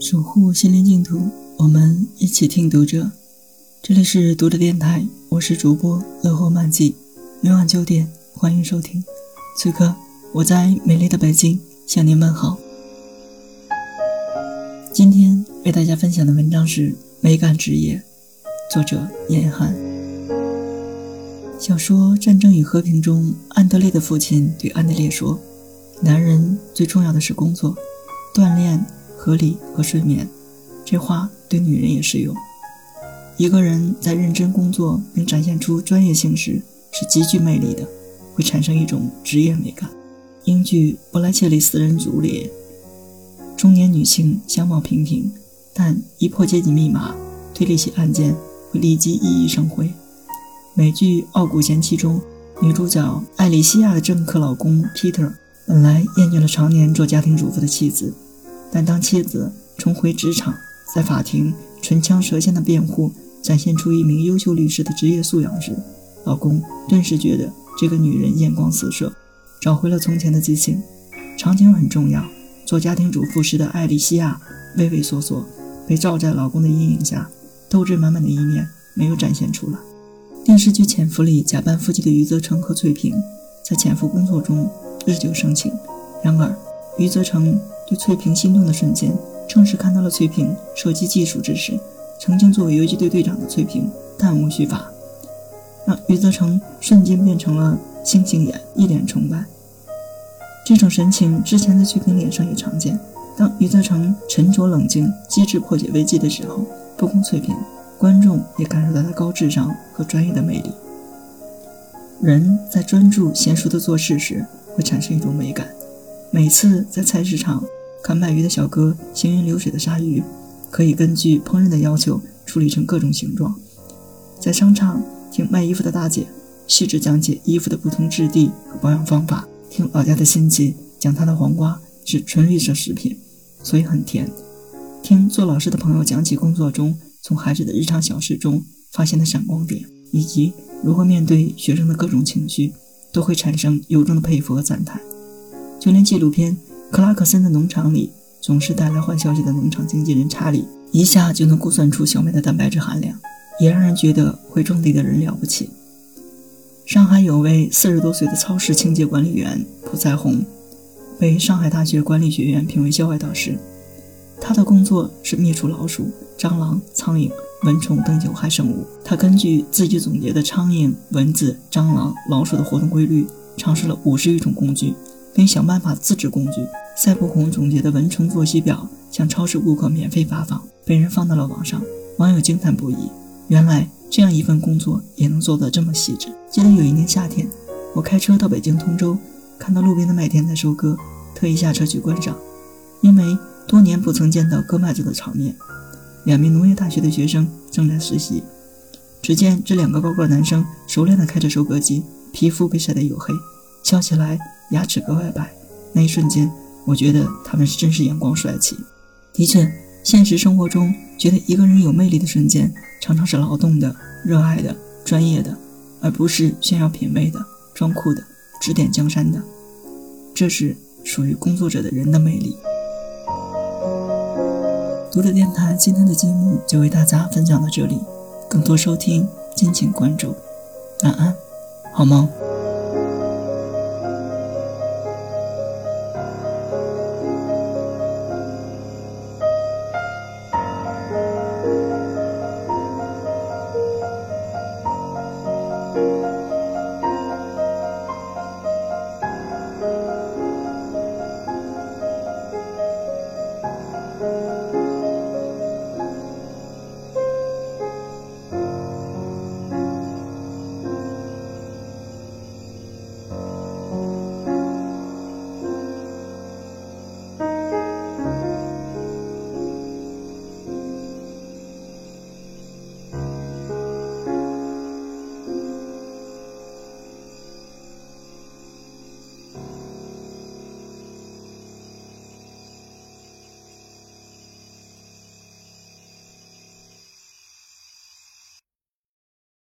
守护心灵净土，我们一起听读者。这里是读者电台，我是主播乐活漫记，每晚九点欢迎收听。此刻我在美丽的北京向您问好。今天为大家分享的文章是《美感职业》，作者严寒。小说《战争与和平》中，安德烈的父亲对安德烈说：“男人最重要的是工作、锻炼。”隔离和睡眠，这话对女人也适用。一个人在认真工作并展现出专业性时，是极具魅力的，会产生一种职业美感。英剧《布莱切利四人组》里，中年女性相貌平平，但一破解紧密码、推理起案件，会立即熠熠生辉。美剧《傲骨贤妻》中，女主角艾莉西亚的政客老公 Peter 本来厌倦了常年做家庭主妇的妻子。但当妻子重回职场，在法庭唇枪舌剑的辩护，展现出一名优秀律师的职业素养时，老公顿时觉得这个女人眼光四射，找回了从前的激情。场景很重要，做家庭主妇时的艾莉西亚畏畏缩缩，被罩在老公的阴影下，斗志满满的一面没有展现出来。电视剧《潜伏》里假扮夫妻的余则成和翠萍，在潜伏工作中日久生情，然而余则成。对翠萍心动的瞬间，正是看到了翠萍射击技术之时。曾经作为游击队队长的翠萍，弹无虚发，让余则成瞬间变成了星星眼，一脸崇拜。这种神情之前在翠萍脸上也常见。当余则成沉着冷静、机智破解危机的时候，不光翠萍，观众也感受到他高智商和专业的魅力。人在专注娴熟的做事时，会产生一种美感。每次在菜市场。看卖鱼的小哥行云流水的杀鱼，可以根据烹饪的要求处理成各种形状。在商场听卖衣服的大姐细致讲解衣服的不同质地和保养方法，听老家的亲戚讲他的黄瓜是纯绿色食品，所以很甜。听做老师的朋友讲起工作中从孩子的日常小事中发现的闪光点，以及如何面对学生的各种情绪，都会产生由衷的佩服和赞叹。就连纪录片。克拉克森的农场里总是带来坏消息的农场经纪人查理，一下就能估算出小麦的蛋白质含量，也让人觉得会种地的人了不起。上海有位四十多岁的超市清洁管理员蒲彩虹，被上海大学管理学院评为校外导师。他的工作是灭除老鼠、蟑螂、苍蝇、蚊虫等有害生物。他根据自己总结的苍蝇、蚊子、蟑螂、老鼠的活动规律，尝试了五十余种工具。并想办法自制工具。赛博红总结的蚊虫作息表向超市顾客免费发放，被人放到了网上，网友惊叹不已。原来这样一份工作也能做得这么细致。记得有一年夏天，我开车到北京通州，看到路边的麦田在收割，特意下车去观赏，因为多年不曾见到割麦子的场面。两名农业大学的学生正在实习，只见这两个高个男生熟练地开着收割机，皮肤被晒得黝黑。笑起来牙齿格外白，那一瞬间，我觉得他们是真是阳光帅气。的确，现实生活中，觉得一个人有魅力的瞬间，常常是劳动的、热爱的、专业的，而不是炫耀品味的、装酷的、指点江山的。这是属于工作者的人的魅力。读者电台今天的节目就为大家分享到这里，更多收听敬请关注。晚安，好梦。